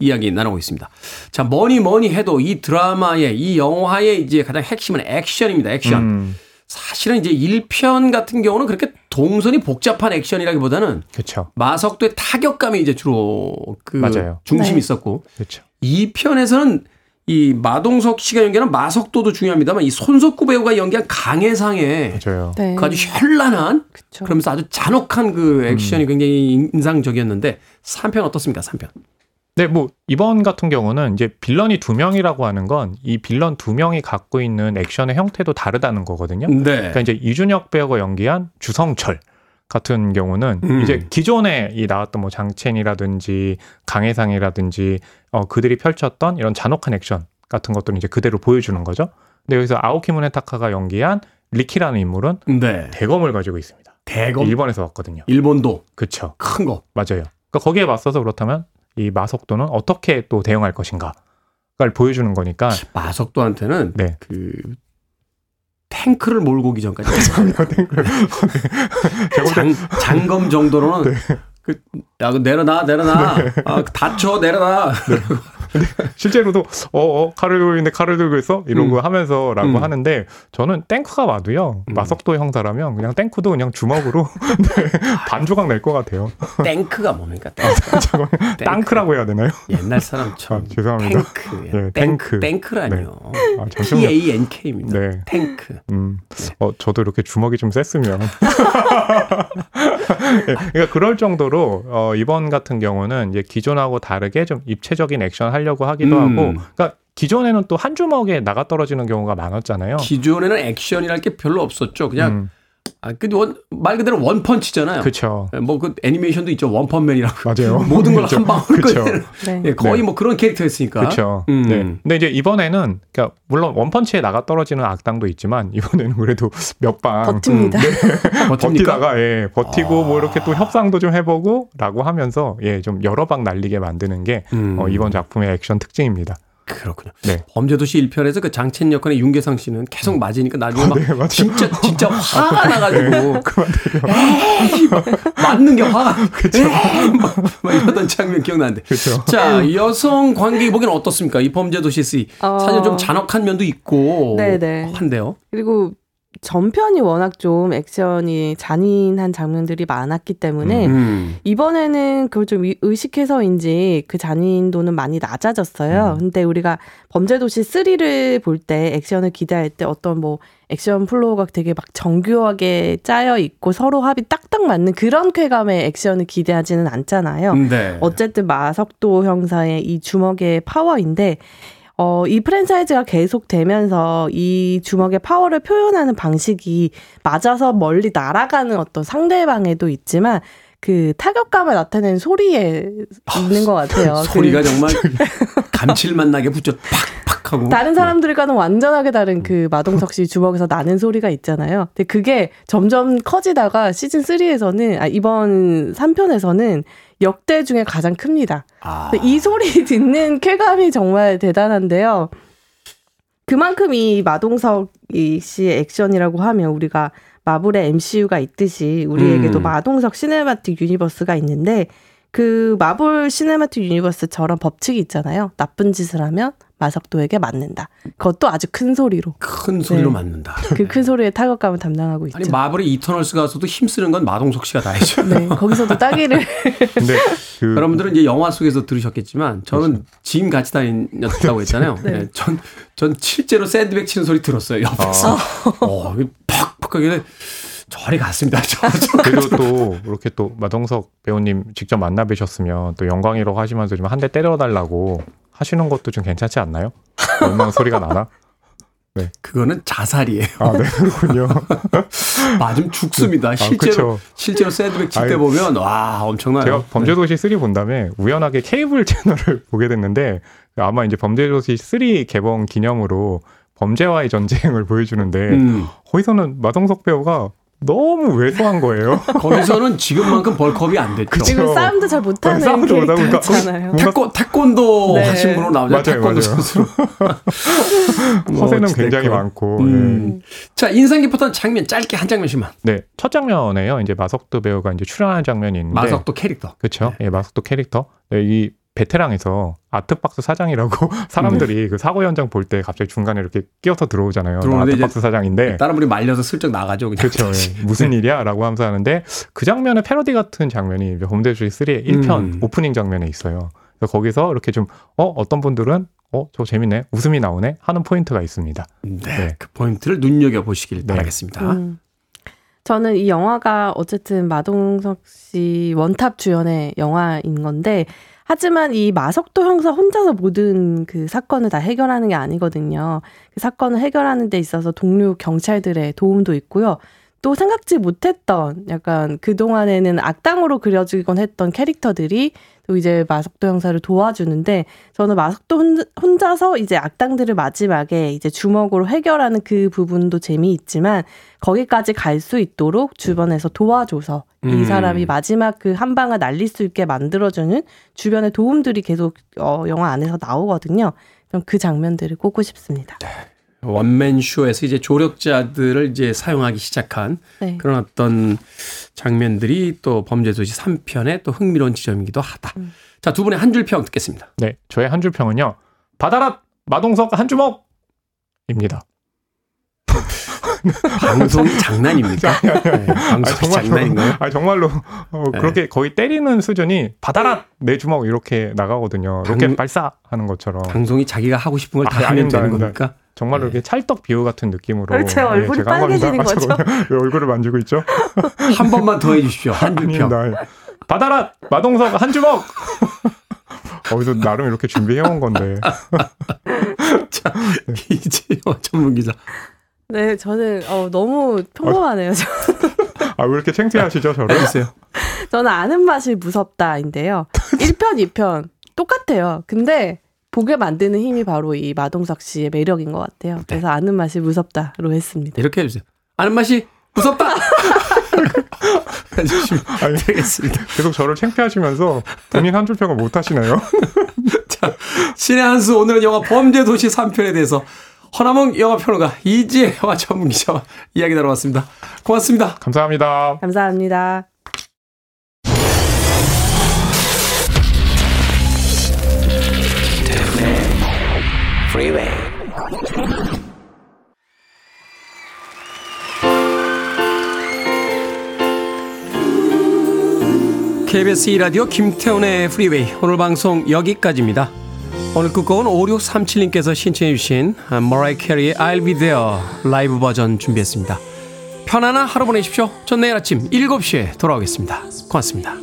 이야기 나누고 있습니다. 자, 뭐니 뭐니 해도 이 드라마의, 이 영화의 이제 가장 핵심은 액션입니다. 액션. 음, 사실은 이제 1편 같은 경우는 그렇게 동선이 복잡한 액션이라기보다는 그렇죠 마석도의 타격감이 이제 주로 그 맞아요. 중심이 네. 있었고 그렇죠 2편에서는 이 마동석 씨가 연기하는 마석도도 중요합니다만 이 손석구 배우가 연기한 강해상의 맞아요 네. 그 아주 현란한 그쵸. 그러면서 아주 잔혹한 그 액션이 굉장히 인상적이었는데 3편 어떻습니까? 3편. 네, 뭐 이번 같은 경우는 이제 빌런이 두 명이라고 하는 건 이 빌런 두 명이 갖고 있는 액션의 형태도 다르다는 거거든요. 네. 그러니까 이제 이준혁 배우가 연기한 주성철 같은 경우는 음. 이제 기존에 이 나왔던 뭐 장첸이라든지 강해상이라든지 어 그들이 펼쳤던 이런 잔혹한 액션 같은 것들을 이제 그대로 보여주는 거죠. 근데 여기서 아오키 무네타카가 연기한 리키라는 인물은 네. 대검을 가지고 있습니다. 대검 일본에서 왔거든요. 일본도 그렇죠. 큰 거. 맞아요. 그러니까 거기에 맞서서 그렇다면 이 마석도는 어떻게 또 대응할 것인가를 보여주는 거니까 마석도한테는 네. 그 탱크를 몰고 오기 전까지 장, 장검 정도로는 네. 그, 야, 그 내려놔, 내려놔. 아, 다쳐, 내려놔. 실제로도 어 어 칼을 들고 있는데 칼을 들고 있어 이런 음. 거 하면서라고 음. 하는데 저는 땡크가 와도요 음. 마석도 형사라면 그냥 땡크도 그냥 주먹으로 네, 반 조각 낼 것 같아요. 땡크가 뭡니까? 땡크. 땡크. 땅크라고 해야 되나요? 옛날 사람처럼. 아, 죄송합니다. 탱크. 예, 탱크. 탱크. 탱크라뇨. 아, 잠시만요. T-A-N-K입니다. 네. 탱크. 음, 어, 저도 이렇게 주먹이 좀 셌으면. 예, 그러니까 그럴 정도로, 어, 이번 같은 경우는 이제 기존하고 다르게 좀 입체적인 액션 하려고 하기도 음. 하고, 그러니까 기존에는 또 한 주먹에 나가 떨어지는 경우가 많았잖아요. 기존에는 액션이랄 게 별로 없었죠. 그냥, 음, 아, 그 원, 말 그대로 원펀치잖아요. 그쵸. 뭐그 애니메이션도 있죠. 원펀맨이라고. 맞아요. 모든 걸. 한 방울 네. 예, 거의 네. 뭐 그런 캐릭터였으니까. 그렇죠. 음. 네. 근데 이제 이번에는 그러니까 물론 원펀치에 나가 떨어지는 악당도 있지만 이번에는 그래도 몇방 버팁니다. 버팁니까? 버티다가 예 버티고 아. 뭐 이렇게 또 협상도 좀 해보고라고 하면서 예 좀 여러 방 날리게 만드는 게 음. 어, 이번 작품의 액션 특징입니다. 그렇군요. 네. 범죄도시 1편에서 그 장첸 역할의 윤계상 씨는 계속 맞으니까 나중에 막 네. 진짜 진짜 화가 나가지고 에이, 막 맞는 게 화가 에이, 막, 막 이러던 장면 기억나는데. 그렇죠. 자 여성 관객이 보기엔 어떻습니까? 이 범죄도시 3 어. 사실 좀 잔혹한 면도 있고 네네. 한데요. 그리고 전편이 워낙 좀 액션이 잔인한 장면들이 많았기 때문에 음. 이번에는 그걸 좀 의- 의식해서인지 그 잔인도는 많이 낮아졌어요. 근데 우리가 범죄도시 3를 볼 때 액션을 기대할 때 어떤 뭐 액션 flow가 되게 막 정교하게 짜여 있고 서로 합이 딱딱 맞는 그런 쾌감의 액션을 기대하지는 않잖아요. 네. 어쨌든 마석도 형사의 이 주먹의 파워인데 어, 이 프랜차이즈가 계속되면서 이 주먹의 파워를 표현하는 방식이 맞아서 멀리 날아가는 어떤 상대방에도 있지만 그 타격감을 나타내는 소리에 있는 것 같아요. 소리가 그 정말 감칠맛 나게 붙여 팍팍 하고. 다른 사람들과는 완전하게 다른 그 마동석 씨 주먹에서 나는 소리가 있잖아요. 근데 그게 점점 커지다가 시즌 3에서는 아 이번 3편에서는 역대 중에 가장 큽니다. 아. 이 소리 듣는 쾌감이 정말 대단한데요. 그만큼 이 마동석 이 씨의 액션이라고 하면 우리가 마블의 MCU가 있듯이 우리에게도 음. 마동석 Cinematic Universe가 있는데 그 마블 Cinematic Universe처럼 법칙이 있잖아요. 나쁜 짓을 하면 마석도에게 맞는다. 그것도 아주 큰 소리로. 큰 소리로 네. 맞는다. 그 큰 소리의 타격감을 담당하고 있죠. 아니 마블의 이터널스 가서도 힘쓰는 건 마동석 씨가 다 해죠. 네, 거기서도 따기를 근데 그 여러분들은 이제 영화 속에서 들으셨겠지만 저는 짐 같이 다녔다고 했잖아요. 네. 전, 전 실제로 샌드백 치는 소리 들었어요. 옆에서. 어, 이게 팍팍 하길래 저리 갔습니다. 저, 저. 그리고 또 이렇게 또 마동석 배우님 직접 만나 뵈셨으면 또 영광이라고 하시면서 좀 한 대 때려달라고 하시는 것도 좀 괜찮지 않나요? 얼마나 소리가 나나? 그거는 자살이에요. 아, 네, 그렇군요. 맞으면 죽습니다. 아, 실제로 그쵸. 실제로 샌드백 칠때 아유. 보면 와 엄청나요. 제가 범죄도시 3본 다음에 우연하게 케이블 채널을 보게 됐는데 아마 이제 범죄도시 3 개봉 기념으로 범죄와의 전쟁을 보여주는데 음, 거기서는 마동석 배우가 너무 왜소한 거예요. 거기서는 지금만큼 벌컵이 안 됐죠. 그쵸. 지금 싸움도 잘 못하는 싸움도 못하고 그러니까. 뭔가 태권 태권도 네. 하신 분으로 나오죠. 맞아요, 태권도 맞아요. 선수로. 뭐 허세는 어찌됐건. 굉장히 많고. 음. 자 인상 깊었던 장면 짧게 한 장면씩만. 네, 첫 장면에요. 이제 마석도 배우가 이제 출연하는 장면이 있는데 마석도 캐릭터. 그렇죠. 예, 마석도 캐릭터. 네, 이 베테랑에서 아트박스 사장이라고 사람들이 그 사고 현장 볼 때 갑자기 중간에 이렇게 끼어서 들어오잖아요. 아트박스 사장인데 다른 분이 말려서 슬쩍 나가죠. 그냥. 그렇죠. 예. 무슨 일이야라고 하면서 하는데 그 장면의 패러디 같은 장면이 범죄도시 3의 1편 음. 오프닝 장면에 있어요. 그래서 거기서 이렇게 좀 어, 어떤 분들은 어, 저 재밌네. 웃음이 나오네. 하는 포인트가 있습니다. 네, 네. 그 포인트를 눈여겨 보시길 네. 바라겠습니다. 음. 저는 이 영화가 어쨌든 마동석 씨 원탑 주연의 영화인 건데 하지만 이 마석도 형사 혼자서 모든 그 사건을 다 해결하는 게 아니거든요. 그 사건을 해결하는 데 있어서 동료 경찰들의 도움도 있고요. 또 생각지 못했던 약간 그동안에는 악당으로 그려지곤 했던 캐릭터들이 또 이제 마석도 형사를 도와주는데 저는 마석도 혼- 혼자서 이제 악당들을 마지막에 이제 주먹으로 해결하는 그 부분도 재미있지만 거기까지 갈 수 있도록 주변에서 도와줘서 이 음. 사람이 마지막 그 한 방을 날릴 수 있게 만들어주는 주변의 도움들이 계속 어, 영화 안에서 나오거든요. 좀그 장면들을 꼽고 싶습니다. 원맨 쇼에서 이제 조력자들을 이제 사용하기 시작한 네. 그런 어떤 장면들이 또 범죄도시 3편의 또 흥미로운 지점이기도 하다. 음. 자, 두 분의 한 줄 평 듣겠습니다. 네, 저의 한 줄 평은요. 받아라 마동석 한 주먹 입니다. 방송이 장난입니까? 네, 방송이 장난인가요? 아 정말로 어, 네. 그렇게 거의 때리는 수준이 받아라 내 주먹 이렇게 나가거든요. 로켓 방- 발사하는 것처럼 방송이 자기가 하고 싶은 걸다 아, 하면 아닙니다, 되는 아닙니다. 겁니까? 정말로 이렇게 찰떡 비유 같은 느낌으로 그렇죠. 예, 얼굴이 제가. 빨개지는 거죠. 왜 얼굴을 만지고 있죠? 한 번만 더 해주십시오. 한줄 평. 아닙니다. 예. 받아라 마동석 한 주먹. 어디서 나름 이렇게 준비해온 건데 자, 이재용 전문 기자. 네, 저는 어, 너무 평범하네요. 저- 아 왜 이렇게 창피하시죠 저를? 해주세요. 저는 아는 맛이 무섭다인데요. 1편, 2편 똑같아요. 근데 보게 만드는 힘이 바로 이 마동석 씨의 매력인 것 같아요. 그래서 아는 맛이 무섭다로 했습니다. 이렇게 해주세요. 아는 맛이 무섭다! 아니, 되겠습니다. 계속 저를 창피하시면서 본인 한 줄 평을 못 하시나요? 자, 신의 한수 오늘은 영화 범죄도시 3편에 대해서 허남몽 영화평론가 이지혜 영화 전문 기자와 이야기 나눠봤습니다. 고맙습니다. 감사합니다. 감사합니다. Freeway. KBS 2라디오 김태훈의 프리웨이 오늘 방송 여기까지입니다. 오늘 끝곡은 5637님께서 신청해 주신 머라이 캐리의 I'll Be There 라이브 버전 준비했습니다. 편안한 하루 보내십시오. 전 내일 아침 7시에 돌아오겠습니다. 고맙습니다.